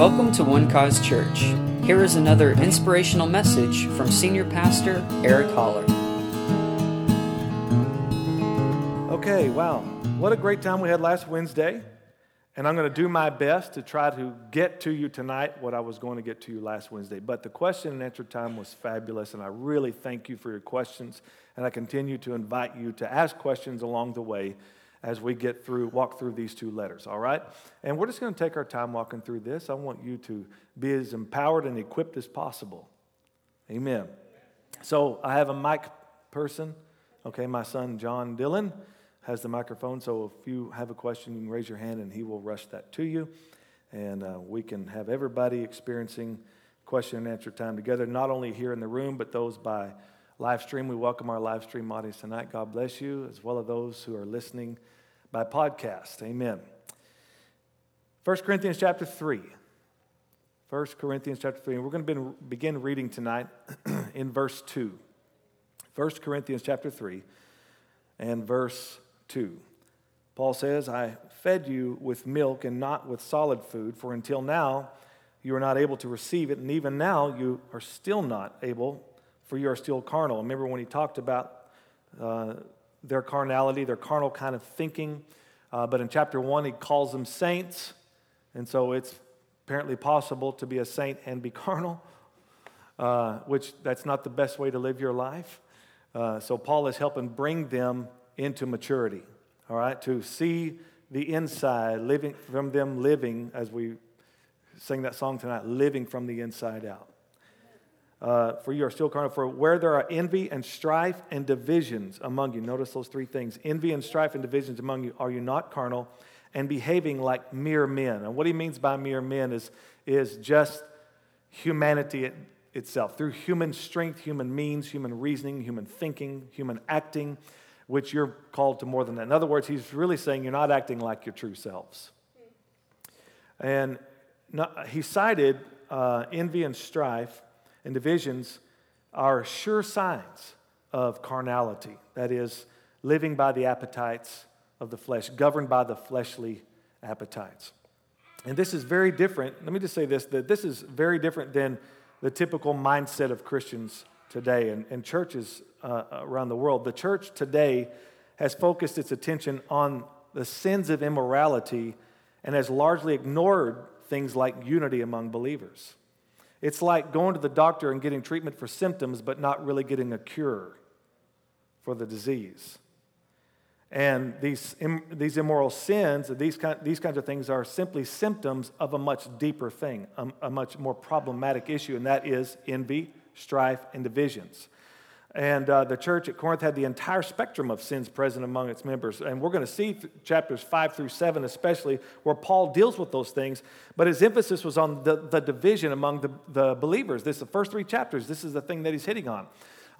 Welcome to One Cause Church. Here is another inspirational message from Senior Pastor Eric Holler. Okay, wow. What a great time we had last Wednesday. And I'm going to do my best to try to get to you tonight what I was going to get to you last Wednesday. But the question and answer time was fabulous, and I really thank you for your questions. And I continue to invite you to ask questions along the way as we get through, walk through these two letters, all right? And we're just going to take our time walking through this. I want you to be as empowered and equipped as possible. Amen. So I have a mic person. Okay, my son John Dillon has the microphone. So if you have a question, you can raise your hand and he will rush that to you. And uh, we can have everybody experiencing question and answer time together, not only here in the room, but those by live stream. We welcome our live stream audience tonight. God bless you, as well as those who are listening by podcast. Amen. 1 Corinthians chapter 3. 1 Corinthians chapter 3. And we're going to begin reading tonight in verse 2. 1 Corinthians chapter 3 and verse 2. Paul says, I fed you with milk and not with solid food, for until now you are not able to receive it, and even now you are still not able, for you are still carnal. Remember when he talked about uh, their carnality, their carnal kind of thinking. Uh, but in chapter one, he calls them saints. And so it's apparently possible to be a saint and be carnal, uh, which that's not the best way to live your life. Uh, so Paul is helping bring them into maturity, all right, to see the inside, living from them living, as we sing that song tonight, living from the inside out. Uh, for you are still carnal. For where there are envy and strife and divisions among you, notice those three things envy and strife and divisions among you, are you not carnal and behaving like mere men? And what he means by mere men is, is just humanity it, itself. Through human strength, human means, human reasoning, human thinking, human acting, which you're called to more than that. In other words, he's really saying you're not acting like your true selves. And not, he cited uh, envy and strife and divisions are sure signs of carnality. That is, living by the appetites of the flesh, governed by the fleshly appetites. And this is very different. Let me just say this that this is very different than the typical mindset of Christians today and, and churches uh, around the world. The church today has focused its attention on the sins of immorality and has largely ignored things like unity among believers. It's like going to the doctor and getting treatment for symptoms, but not really getting a cure for the disease. And these, these immoral sins, these, kind, these kinds of things are simply symptoms of a much deeper thing, a, a much more problematic issue, and that is envy, strife, and divisions. And uh, the church at Corinth had the entire spectrum of sins present among its members. And we're going to see chapters 5 through 7, especially, where Paul deals with those things. But his emphasis was on the, the division among the, the believers. This is the first three chapters. This is the thing that he's hitting on.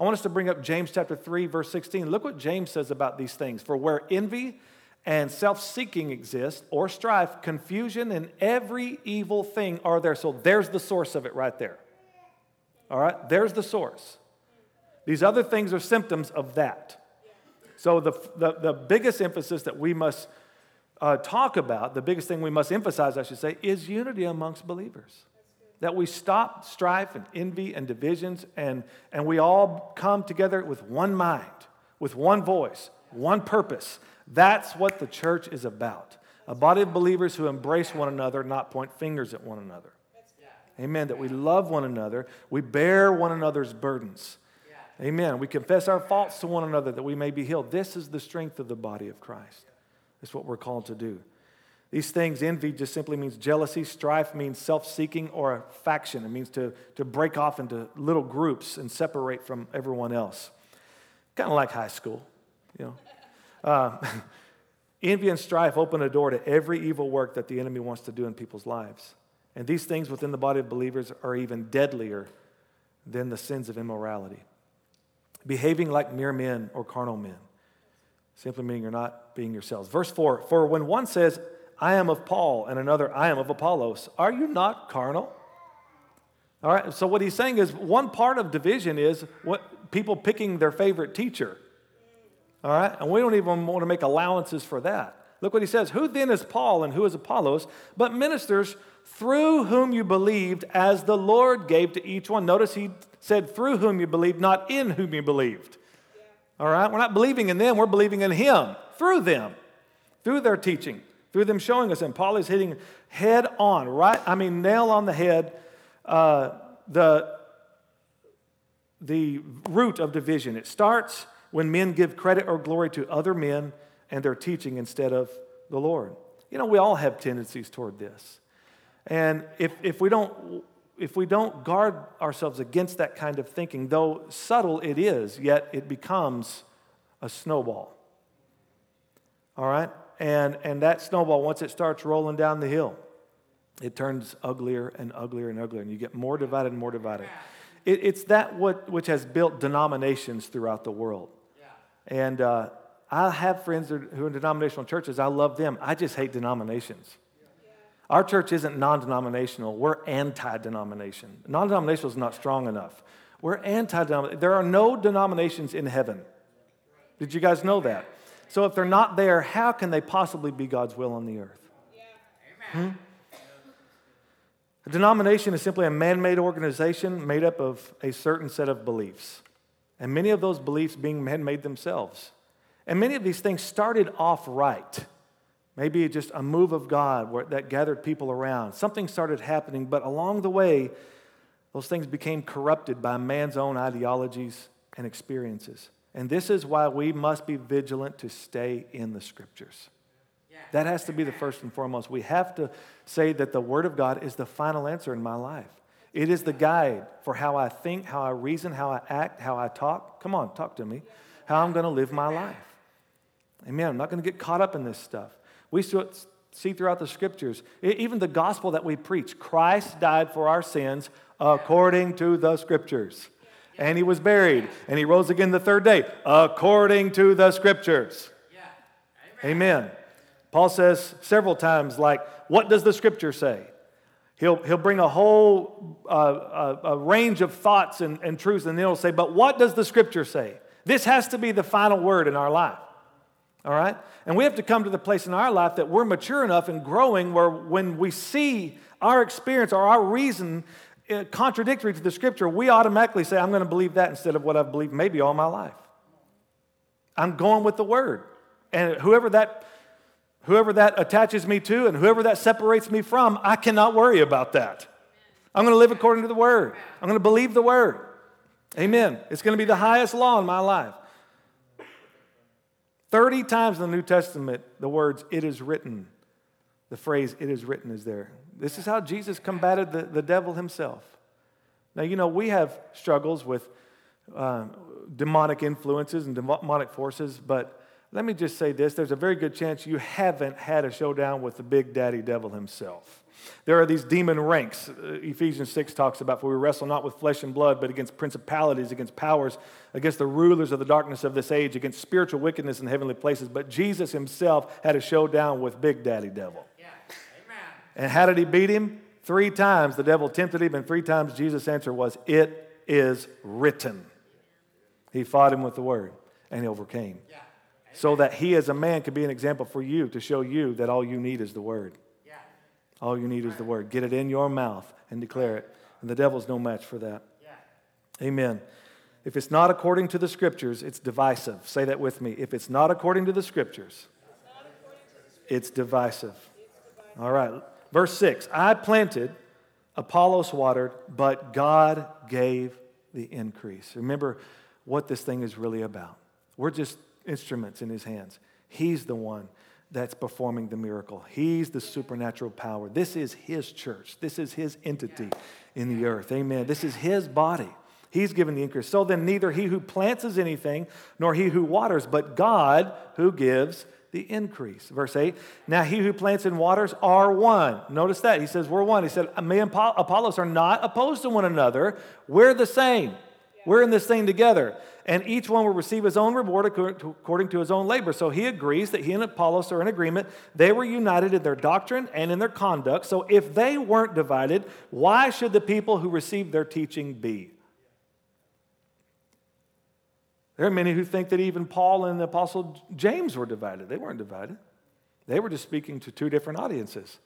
I want us to bring up James chapter 3, verse 16. Look what James says about these things. For where envy and self seeking exist, or strife, confusion, and every evil thing are there. So there's the source of it right there. All right? There's the source. These other things are symptoms of that. So, the, the, the biggest emphasis that we must uh, talk about, the biggest thing we must emphasize, I should say, is unity amongst believers. That we stop strife and envy and divisions and, and we all come together with one mind, with one voice, one purpose. That's what the church is about. A body of believers who embrace one another, not point fingers at one another. Amen. That we love one another, we bear one another's burdens. Amen. We confess our faults to one another that we may be healed. This is the strength of the body of Christ. That's what we're called to do. These things, envy just simply means jealousy. Strife means self seeking or a faction. It means to, to break off into little groups and separate from everyone else. Kind of like high school, you know. Uh, envy and strife open a door to every evil work that the enemy wants to do in people's lives. And these things within the body of believers are even deadlier than the sins of immorality behaving like mere men or carnal men, simply meaning you're not being yourselves. Verse 4 For when one says, I am of Paul, and another, I am of Apollos, are you not carnal? All right, so what he's saying is one part of division is what people picking their favorite teacher. All right, and we don't even want to make allowances for that. Look what he says. Who then is Paul and who is Apollos, but ministers through whom you believed as the Lord gave to each one? Notice he said through whom you believed, not in whom you believed. All right? We're not believing in them, we're believing in him through them, through their teaching, through them showing us. And Paul is hitting head on, right? I mean, nail on the head, uh, the, the root of division. It starts when men give credit or glory to other men and their teaching instead of the Lord. You know, we all have tendencies toward this. And if, if, we don't, if we don't guard ourselves against that kind of thinking, though subtle it is, yet it becomes a snowball. All right? And, and that snowball, once it starts rolling down the hill, it turns uglier and uglier and uglier, and you get more divided and more divided. It, it's that what, which has built denominations throughout the world. And uh, I have friends who are in denominational churches. I love them. I just hate denominations. Our church isn't non denominational, we're anti denomination. Non denominational is not strong enough. We're anti denominational. There are no denominations in heaven. Did you guys know that? So if they're not there, how can they possibly be God's will on the earth? Hmm? A denomination is simply a man made organization made up of a certain set of beliefs, and many of those beliefs being man made themselves. And many of these things started off right. Maybe just a move of God that gathered people around. Something started happening, but along the way, those things became corrupted by man's own ideologies and experiences. And this is why we must be vigilant to stay in the scriptures. That has to be the first and foremost. We have to say that the Word of God is the final answer in my life. It is the guide for how I think, how I reason, how I act, how I talk. Come on, talk to me. How I'm going to live my life. Amen. I'm not going to get caught up in this stuff. We see throughout the scriptures, even the gospel that we preach Christ died for our sins according to the scriptures. And he was buried, and he rose again the third day according to the scriptures. Amen. Paul says several times, like, what does the scripture say? He'll, he'll bring a whole uh, a, a range of thoughts and, and truths, and then he'll say, but what does the scripture say? This has to be the final word in our life. All right? And we have to come to the place in our life that we're mature enough and growing where when we see our experience or our reason uh, contradictory to the scripture, we automatically say, I'm going to believe that instead of what I've believed maybe all my life. I'm going with the word. And whoever that whoever that attaches me to and whoever that separates me from, I cannot worry about that. I'm going to live according to the word. I'm going to believe the word. Amen. It's going to be the highest law in my life. 30 times in the New Testament, the words, it is written, the phrase, it is written, is there. This is how Jesus combated the, the devil himself. Now, you know, we have struggles with uh, demonic influences and demonic forces, but let me just say this there's a very good chance you haven't had a showdown with the big daddy devil himself. There are these demon ranks. Uh, Ephesians 6 talks about, for we wrestle not with flesh and blood, but against principalities, against powers, against the rulers of the darkness of this age, against spiritual wickedness in heavenly places. But Jesus himself had a showdown with Big Daddy Devil. Yeah. Amen. And how did he beat him? Three times the devil tempted him, and three times Jesus' answer was, It is written. He fought him with the word, and he overcame. Yeah. So that he, as a man, could be an example for you to show you that all you need is the word. All you need is the word. Get it in your mouth and declare it. And the devil's no match for that. Yeah. Amen. If it's not according to the scriptures, it's divisive. Say that with me. If it's not according to the scriptures, it's divisive. All right. Verse 6 I planted, Apollos watered, but God gave the increase. Remember what this thing is really about. We're just instruments in his hands. He's the one that's performing the miracle. He's the supernatural power. This is His church. This is His entity in the earth. Amen. This is His body. He's given the increase. So then, neither he who plants is anything, nor he who waters, but God who gives the increase. Verse 8 Now he who plants and waters are one. Notice that. He says, We're one. He said, Me and Apollos are not opposed to one another. We're the same. We're in this thing together. And each one will receive his own reward according to his own labor. So he agrees that he and Apollos are in agreement. They were united in their doctrine and in their conduct. So if they weren't divided, why should the people who received their teaching be? There are many who think that even Paul and the Apostle James were divided. They weren't divided. They were just speaking to two different audiences.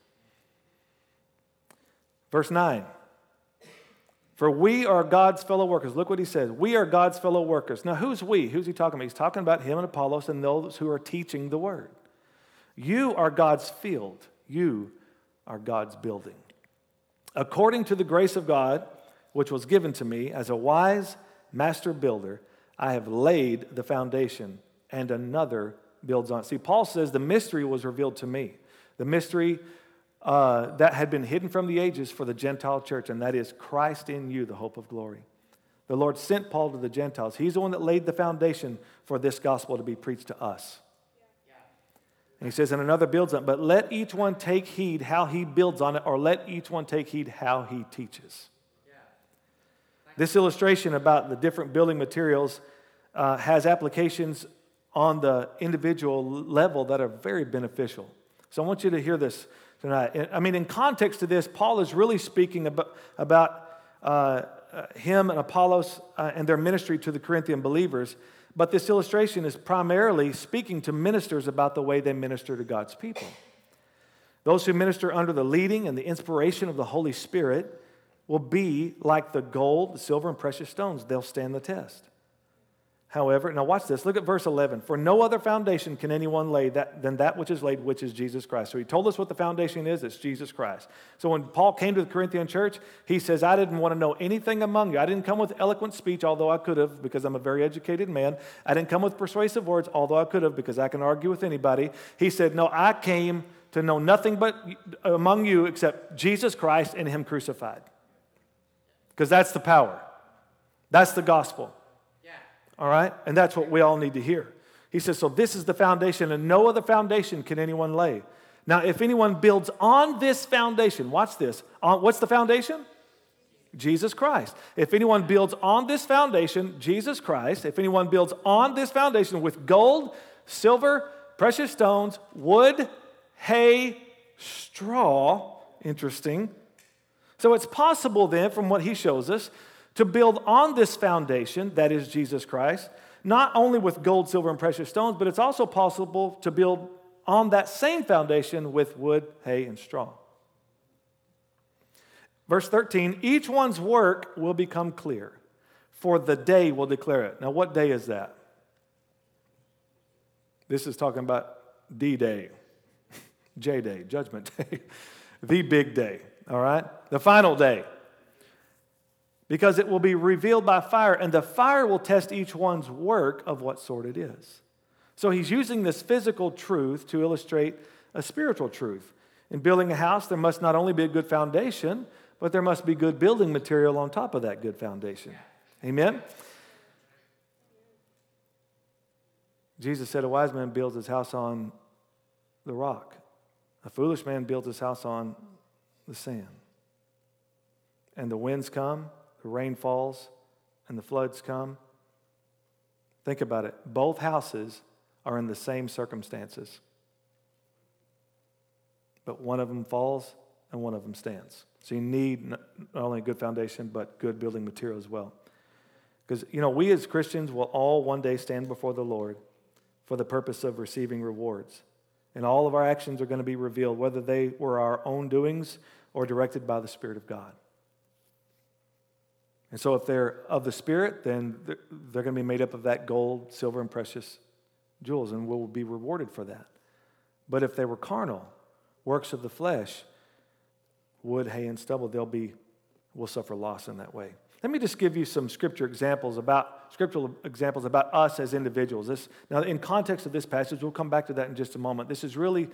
Verse 9 For we are God's fellow workers. Look what he says. We are God's fellow workers. Now, who's we? Who's he talking about? He's talking about him and Apollos and those who are teaching the word. You are God's field, you are God's building. According to the grace of God, which was given to me as a wise master builder, I have laid the foundation, and another builds on. It. See, Paul says the mystery was revealed to me. The mystery uh, that had been hidden from the ages for the Gentile church, and that is Christ in you, the hope of glory. The Lord sent Paul to the Gentiles. He's the one that laid the foundation for this gospel to be preached to us. And he says, and another builds on it, but let each one take heed how he builds on it, or let each one take heed how he teaches. This illustration about the different building materials uh, has applications on the individual level that are very beneficial. So I want you to hear this tonight. I mean, in context to this, Paul is really speaking about, about uh, uh, him and Apollos uh, and their ministry to the Corinthian believers. But this illustration is primarily speaking to ministers about the way they minister to God's people. Those who minister under the leading and the inspiration of the Holy Spirit will be like the gold, the silver, and precious stones. They'll stand the test. However, now watch this. Look at verse 11. For no other foundation can anyone lay that, than that which is laid, which is Jesus Christ. So he told us what the foundation is. It's Jesus Christ. So when Paul came to the Corinthian church, he says, I didn't want to know anything among you. I didn't come with eloquent speech, although I could have, because I'm a very educated man. I didn't come with persuasive words, although I could have, because I can argue with anybody. He said, No, I came to know nothing but among you except Jesus Christ and him crucified. Because that's the power, that's the gospel. All right? And that's what we all need to hear. He says, So this is the foundation, and no other foundation can anyone lay. Now, if anyone builds on this foundation, watch this. On, what's the foundation? Jesus Christ. If anyone builds on this foundation, Jesus Christ, if anyone builds on this foundation with gold, silver, precious stones, wood, hay, straw, interesting. So it's possible then, from what he shows us, to build on this foundation, that is Jesus Christ, not only with gold, silver, and precious stones, but it's also possible to build on that same foundation with wood, hay, and straw. Verse 13 each one's work will become clear, for the day will declare it. Now, what day is that? This is talking about D Day, J Day, Judgment Day, the big day, all right? The final day because it will be revealed by fire, and the fire will test each one's work of what sort it is. So he's using this physical truth to illustrate a spiritual truth. In building a house, there must not only be a good foundation, but there must be good building material on top of that good foundation. Amen? Jesus said, A wise man builds his house on the rock, a foolish man builds his house on the sand. And the winds come, the rain falls and the floods come. Think about it. Both houses are in the same circumstances, but one of them falls and one of them stands. So you need not only a good foundation, but good building material as well. Because, you know, we as Christians will all one day stand before the Lord for the purpose of receiving rewards. And all of our actions are going to be revealed, whether they were our own doings or directed by the Spirit of God. And so, if they're of the Spirit, then they're going to be made up of that gold, silver, and precious jewels, and we'll be rewarded for that. But if they were carnal, works of the flesh, wood, hay, and stubble, they'll be, will suffer loss in that way. Let me just give you some scripture examples about scriptural examples about us as individuals. This, now, in context of this passage, we'll come back to that in just a moment. This is really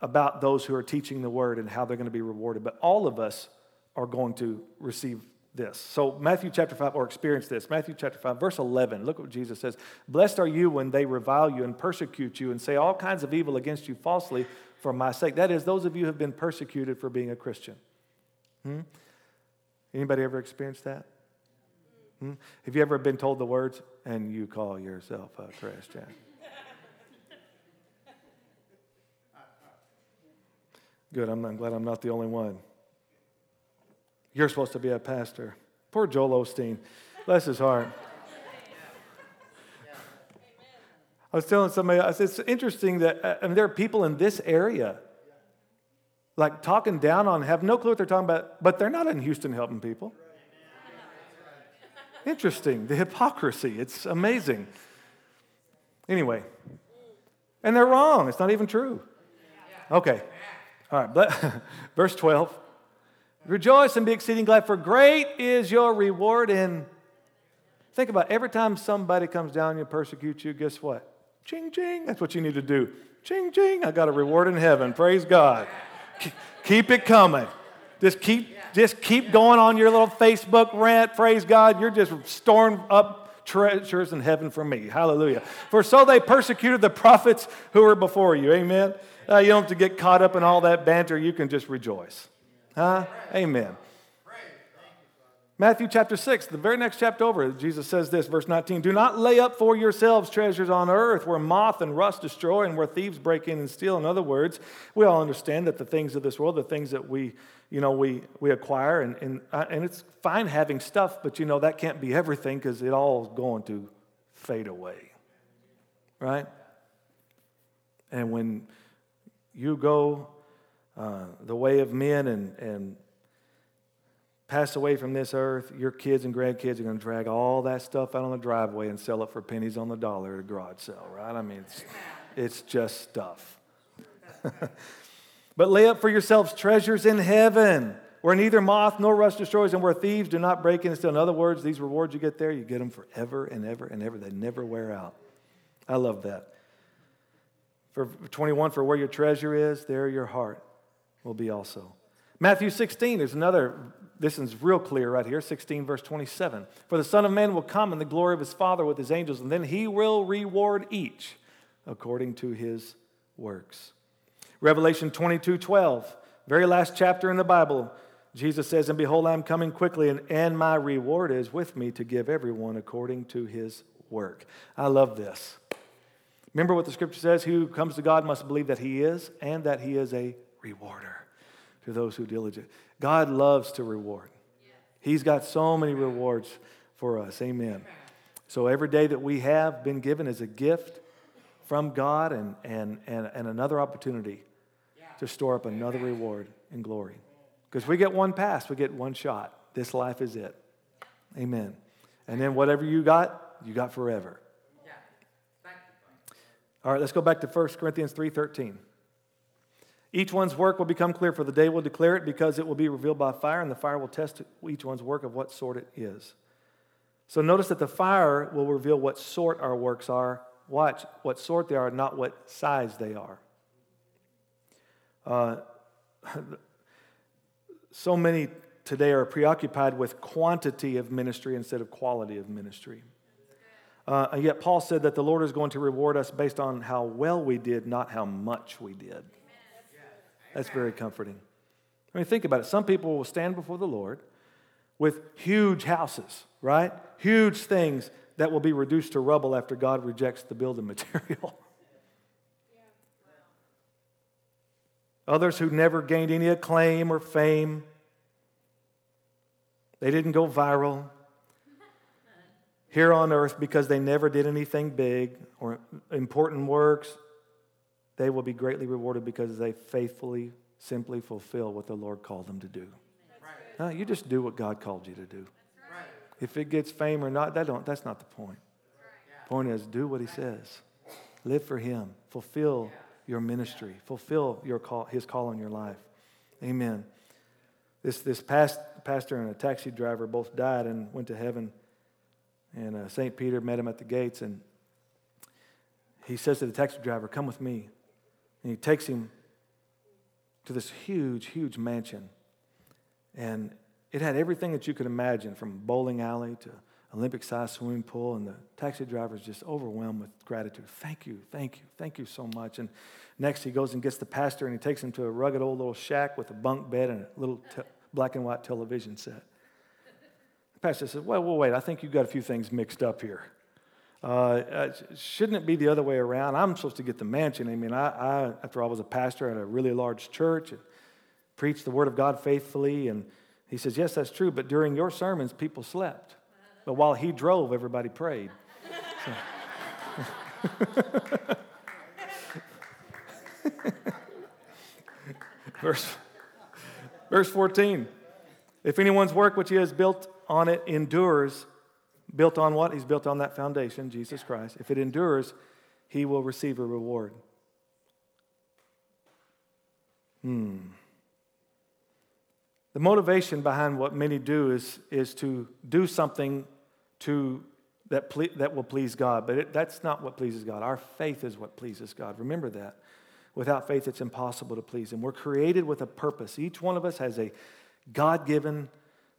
about those who are teaching the word and how they're going to be rewarded. But all of us are going to receive this. So, Matthew chapter 5, or experience this. Matthew chapter 5, verse 11. Look what Jesus says Blessed are you when they revile you and persecute you and say all kinds of evil against you falsely for my sake. That is, those of you who have been persecuted for being a Christian. Hmm? Anybody ever experienced that? Hmm? Have you ever been told the words, and you call yourself a Christian? Good, I'm, I'm glad I'm not the only one. You're supposed to be a pastor. Poor Joel Osteen. Bless his heart. I was telling somebody, I said, it's interesting that uh, I mean, there are people in this area like talking down on, have no clue what they're talking about, but they're not in Houston helping people. Interesting, the hypocrisy. It's amazing. Anyway, and they're wrong. It's not even true. Okay. All right. Verse 12. Rejoice and be exceeding glad, for great is your reward in. Think about it. every time somebody comes down and persecutes you, guess what? Ching, ching. That's what you need to do. Ching, ching. I got a reward in heaven. Praise God. Keep it coming. Just keep, just keep going on your little Facebook rant. Praise God. You're just storing up treasures in heaven for me. Hallelujah. For so they persecuted the prophets who were before you. Amen. Uh, you don't have to get caught up in all that banter. You can just rejoice. Huh? Amen. Matthew chapter 6, the very next chapter over, Jesus says this, verse 19 Do not lay up for yourselves treasures on earth where moth and rust destroy and where thieves break in and steal. In other words, we all understand that the things of this world, the things that we, you know, we, we acquire, and, and, uh, and it's fine having stuff, but you know, that can't be everything because it all is going to fade away. Right? And when you go uh, the way of men and, and pass away from this earth, your kids and grandkids are going to drag all that stuff out on the driveway and sell it for pennies on the dollar at a garage sale, right? I mean, it's, it's just stuff. but lay up for yourselves treasures in heaven where neither moth nor rust destroys and where thieves do not break in and steal. In other words, these rewards you get there, you get them forever and ever and ever. They never wear out. I love that. For 21, for where your treasure is, there your heart will be also. Matthew 16 there's another this is real clear right here 16 verse 27 for the son of man will come in the glory of his father with his angels and then he will reward each according to his works. Revelation 22 12 very last chapter in the bible jesus says and behold i am coming quickly and, and my reward is with me to give everyone according to his work. I love this. Remember what the scripture says? Who comes to god must believe that he is and that he is a rewarder to those who diligent. God loves to reward. He's got so many rewards for us. Amen. So every day that we have been given as a gift from God and, and, and, and another opportunity to store up another reward in glory. Because we get one pass, we get one shot. This life is it. Amen. And then whatever you got, you got forever. All right, let's go back to 1 Corinthians 3:13. Each one's work will become clear, for the day will declare it, because it will be revealed by fire, and the fire will test each one's work of what sort it is. So notice that the fire will reveal what sort our works are. Watch what sort they are, not what size they are. Uh, so many today are preoccupied with quantity of ministry instead of quality of ministry. Uh, and yet, Paul said that the Lord is going to reward us based on how well we did, not how much we did. That's very comforting. I mean, think about it. Some people will stand before the Lord with huge houses, right? Huge things that will be reduced to rubble after God rejects the building material. Others who never gained any acclaim or fame. They didn't go viral here on earth because they never did anything big or important works they will be greatly rewarded because they faithfully, simply fulfill what the Lord called them to do. No, you just do what God called you to do. If it gets fame or not, that don't, that's not the point. The point is, do what He says. Live for Him. Fulfill your ministry. Fulfill your call, His call in your life. Amen. This, this past, pastor and a taxi driver both died and went to heaven. And uh, St. Peter met him at the gates, and he says to the taxi driver, Come with me. And he takes him to this huge, huge mansion. And it had everything that you could imagine from bowling alley to Olympic sized swimming pool. And the taxi driver is just overwhelmed with gratitude. Thank you, thank you, thank you so much. And next he goes and gets the pastor and he takes him to a rugged old little shack with a bunk bed and a little te- black and white television set. The pastor says, Well, well, wait, I think you've got a few things mixed up here. Uh, uh, shouldn't it be the other way around? I'm supposed to get the mansion. I mean, I, I, after all, was a pastor at a really large church and preached the word of God faithfully. And he says, Yes, that's true, but during your sermons, people slept. But while he drove, everybody prayed. Verse, verse 14. If anyone's work which he has built on it endures, built on what? He's built on that foundation, Jesus Christ. If it endures, he will receive a reward. Hmm. The motivation behind what many do is, is to do something to, that, ple- that will please God, but it, that's not what pleases God. Our faith is what pleases God. Remember that. Without faith, it's impossible to please Him. We're created with a purpose. Each one of us has a God given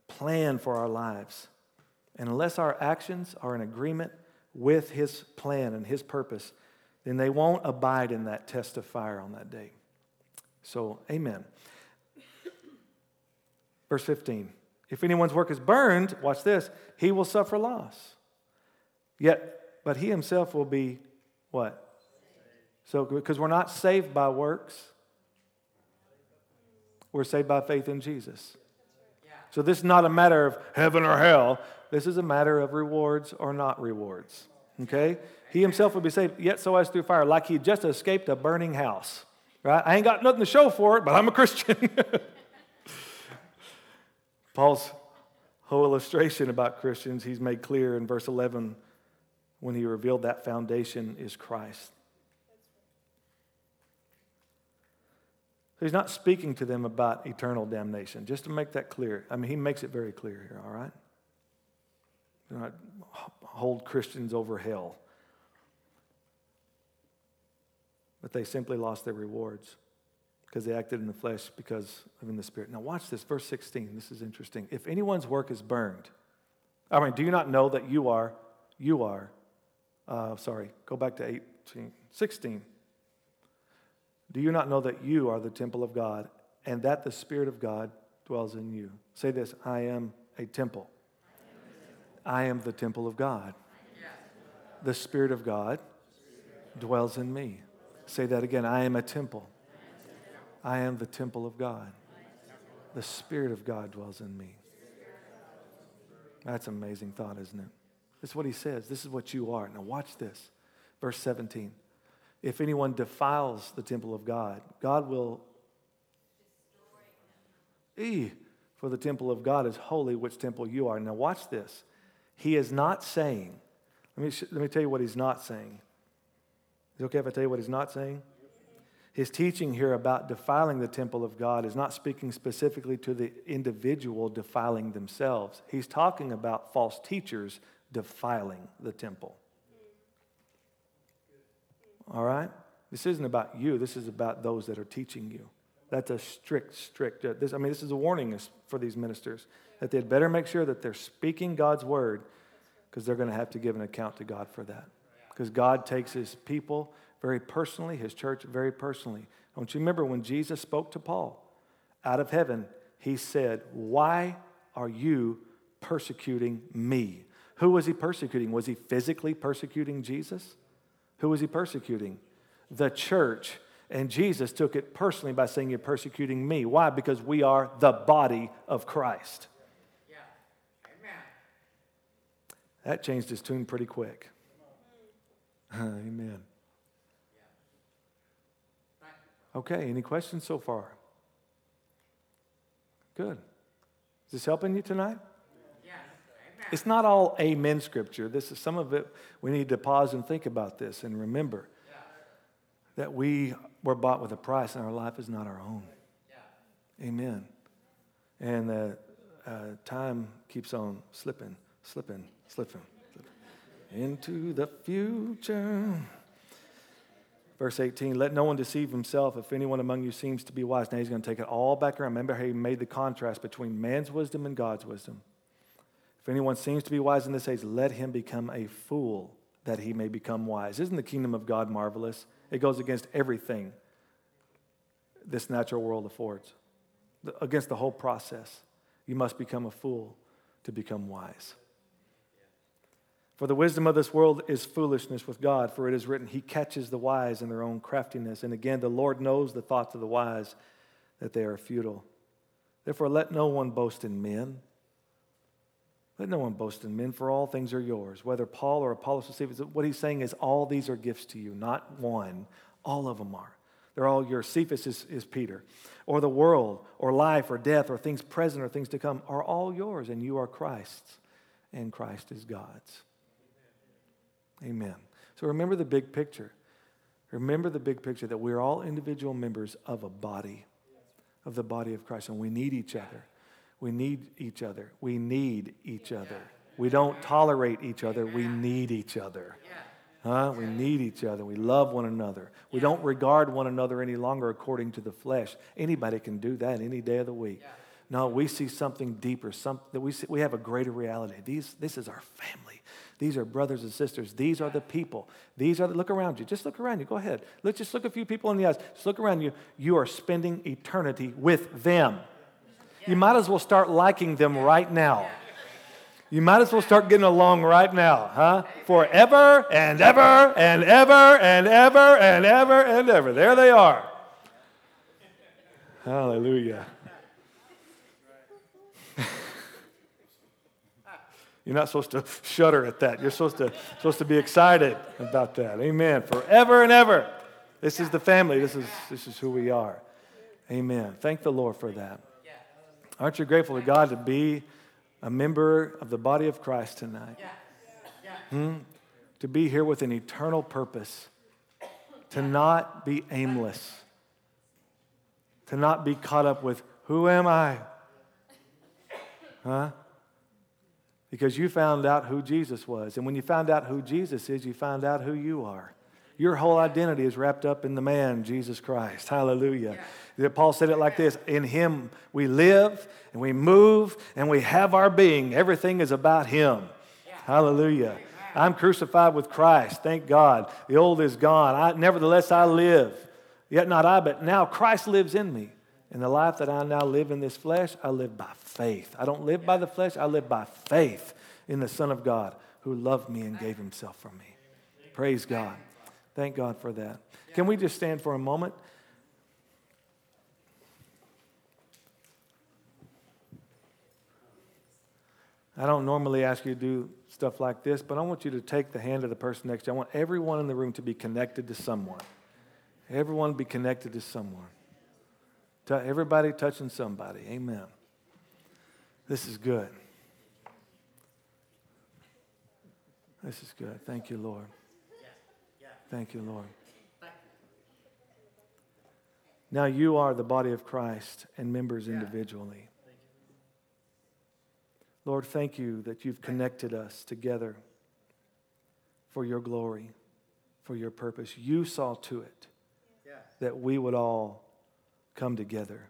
plan for our lives. And unless our actions are in agreement with His plan and His purpose, then they won't abide in that test of fire on that day. So, amen. Verse 15 If anyone's work is burned, watch this, he will suffer loss. Yet, but he himself will be what? So, because we're not saved by works, we're saved by faith in Jesus. So, this is not a matter of heaven or hell. This is a matter of rewards or not rewards. Okay? He himself will be saved, yet so as through fire, like he just escaped a burning house. Right? I ain't got nothing to show for it, but I'm a Christian. Paul's whole illustration about Christians, he's made clear in verse 11 when he revealed that foundation is Christ. He's not speaking to them about eternal damnation, just to make that clear. I mean, he makes it very clear here, all right? Do not hold Christians over hell. But they simply lost their rewards because they acted in the flesh because of in the spirit. Now, watch this, verse 16. This is interesting. If anyone's work is burned, I mean, do you not know that you are, you are, uh, sorry, go back to 18, 16. Do you not know that you are the temple of God and that the Spirit of God dwells in you? Say this I am a temple. I am the temple of God. The Spirit of God dwells in me. Say that again I am a temple. I am the temple of God. The Spirit of God dwells in me. That's an amazing thought, isn't it? This is what he says. This is what you are. Now, watch this. Verse 17. If anyone defiles the temple of God, God will. E, for the temple of God is holy, which temple you are. Now, watch this. He is not saying, let me, let me tell you what he's not saying. Is it okay if I tell you what he's not saying? His teaching here about defiling the temple of God is not speaking specifically to the individual defiling themselves. He's talking about false teachers defiling the temple. All right? This isn't about you, this is about those that are teaching you. That's a strict, strict. Uh, this, I mean, this is a warning for these ministers that they'd better make sure that they're speaking God's word because they're going to have to give an account to God for that. Because God takes his people very personally, his church very personally. Don't you remember when Jesus spoke to Paul out of heaven? He said, Why are you persecuting me? Who was he persecuting? Was he physically persecuting Jesus? Who was he persecuting? The church. And Jesus took it personally by saying, You're persecuting me. Why? Because we are the body of Christ. Yeah. Amen. That changed his tune pretty quick. Amen. Okay, any questions so far? Good. Is this helping you tonight? Yes. It's not all amen scripture. This is some of it we need to pause and think about this and remember yeah. that we were bought with a price and our life is not our own. Yeah. Amen. And the uh, time keeps on slipping, slipping, slipping, slipping into the future. Verse 18, let no one deceive himself. If anyone among you seems to be wise, now he's going to take it all back around. Remember how he made the contrast between man's wisdom and God's wisdom. If anyone seems to be wise in this age, let him become a fool that he may become wise. Isn't the kingdom of God marvelous? It goes against everything this natural world affords, against the whole process. You must become a fool to become wise. For the wisdom of this world is foolishness with God, for it is written, He catches the wise in their own craftiness. And again, the Lord knows the thoughts of the wise, that they are futile. Therefore, let no one boast in men, Let no one boast in men, for all things are yours. Whether Paul or Apollos receive what he's saying is all these are gifts to you, not one. All of them are. They're all yours. Cephas is, is Peter. Or the world, or life, or death, or things present, or things to come are all yours, and you are Christ's, and Christ is God's. Amen. So remember the big picture. Remember the big picture that we're all individual members of a body, of the body of Christ, and we need each other. We need each other. We need each other. We don't tolerate each other. We need each other. Huh? We need each other. We love one another. We don't regard one another any longer according to the flesh. Anybody can do that any day of the week. No, we see something deeper. Something we see, we have a greater reality. These, this is our family. These are brothers and sisters. These are the people. These are the, look around you. Just look around you. Go ahead. Let's just look a few people in the eyes. Just look around you. You are spending eternity with them you might as well start liking them right now. You might as well start getting along right now, huh? Forever and ever and ever and ever and ever and ever. There they are. Hallelujah. You're not supposed to shudder at that. You're supposed to, supposed to be excited about that. Amen. Forever and ever. This is the family. This is, this is who we are. Amen. Thank the Lord for that. Aren't you grateful to God to be a member of the body of Christ tonight? Hmm? To be here with an eternal purpose, to not be aimless, to not be caught up with who am I? Huh? Because you found out who Jesus was. And when you found out who Jesus is, you found out who you are. Your whole identity is wrapped up in the man, Jesus Christ. Hallelujah. Yeah. Paul said it like this In him we live and we move and we have our being. Everything is about him. Yeah. Hallelujah. I'm crucified with Christ. Thank God. The old is gone. I, nevertheless, I live. Yet not I, but now Christ lives in me. In the life that I now live in this flesh, I live by faith. I don't live by the flesh, I live by faith in the Son of God who loved me and gave himself for me. Praise God. Thank God for that. Can we just stand for a moment? I don't normally ask you to do stuff like this, but I want you to take the hand of the person next to you. I want everyone in the room to be connected to someone. Everyone be connected to someone. Everybody touching somebody. Amen. This is good. This is good. Thank you, Lord. Thank you, Lord. Now you are the body of Christ and members individually. Lord, thank you that you've connected us together for your glory, for your purpose. You saw to it that we would all come together.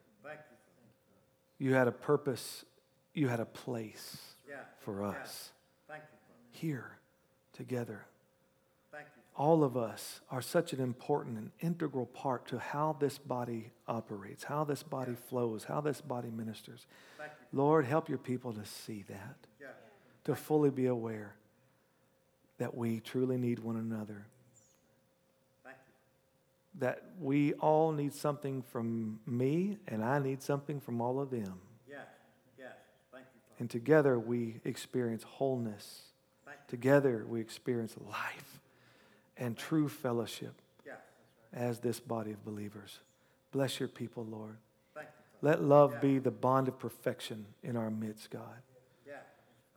You had a purpose, you had a place for us. Here together. All of us are such an important and integral part to how this body operates, how this body flows, how this body ministers. Lord, help your people to see that, yeah. to fully be aware that we truly need one another. That we all need something from me, and I need something from all of them. Yeah. Yeah. Thank you, and together we experience wholeness. Together we experience life and true fellowship Yeah. as this body of believers. Bless your people, Lord. You, Let love be the bond of perfection in our midst, God. Yeah.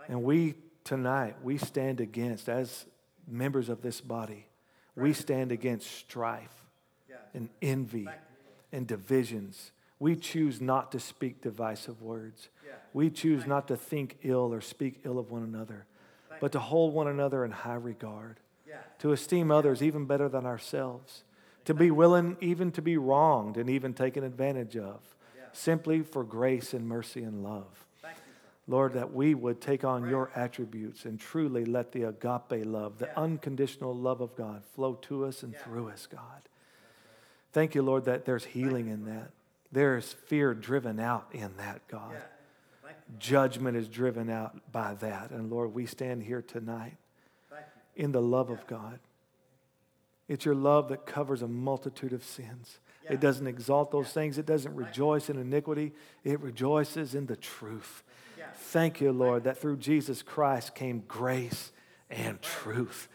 And we tonight, we stand against, as members of this body, we stand against strife and envy and divisions. We choose not to speak divisive words. We choose not to think ill or speak ill of one another, but to hold one another in high regard to esteem others even better than ourselves, to be willing even to be wronged and even taken advantage of, simply for grace and mercy and love. Lord, that we would take on your attributes and truly let the agape love, the unconditional love of God, flow to us and through us, God. Thank you, Lord, that there's healing in that. There is fear driven out in that, God. Judgment is driven out by that. And Lord, we stand here tonight in the love of God. It's your love that covers a multitude of sins. It doesn't exalt those things. It doesn't rejoice in iniquity. It rejoices in the truth. Thank you, Lord, that through Jesus Christ came grace and truth.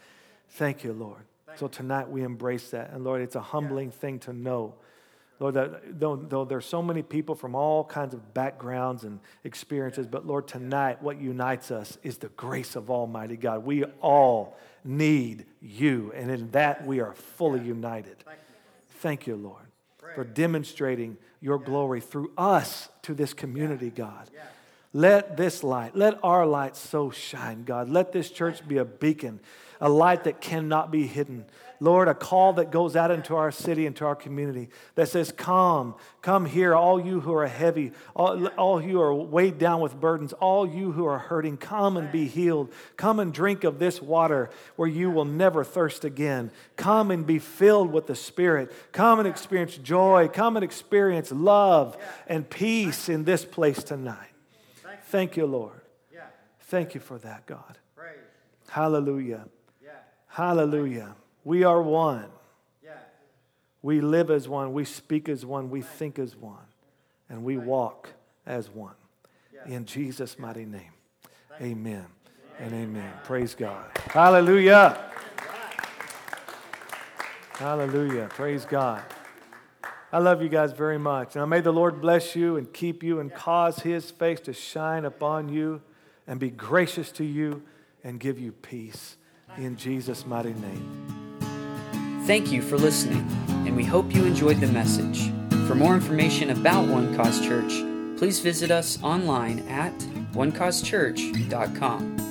Thank you, Lord. So tonight we embrace that. And Lord, it's a humbling thing to know. Lord, that though, though there's so many people from all kinds of backgrounds and experiences, but Lord, tonight what unites us is the grace of Almighty God. We all need you, and in that we are fully united. Thank you, Lord, for demonstrating your glory through us to this community, God. Let this light, let our light so shine, God. Let this church be a beacon, a light that cannot be hidden. Lord, a call that goes out into our city, into our community that says, Come, come here, all you who are heavy, all, all you who are weighed down with burdens, all you who are hurting, come and be healed. Come and drink of this water where you will never thirst again. Come and be filled with the Spirit. Come and experience joy. Come and experience love and peace in this place tonight. Thank you, Lord. Thank you for that, God. Hallelujah. Hallelujah. We are one. We live as one. We speak as one. We think as one. And we walk as one. In Jesus' mighty name. Amen and amen. Praise God. Hallelujah. Hallelujah. Praise God. I love you guys very much. Now may the Lord bless you and keep you and cause his face to shine upon you and be gracious to you and give you peace. In Jesus' mighty name. Thank you for listening, and we hope you enjoyed the message. For more information about One Cause Church, please visit us online at onecausechurch.com.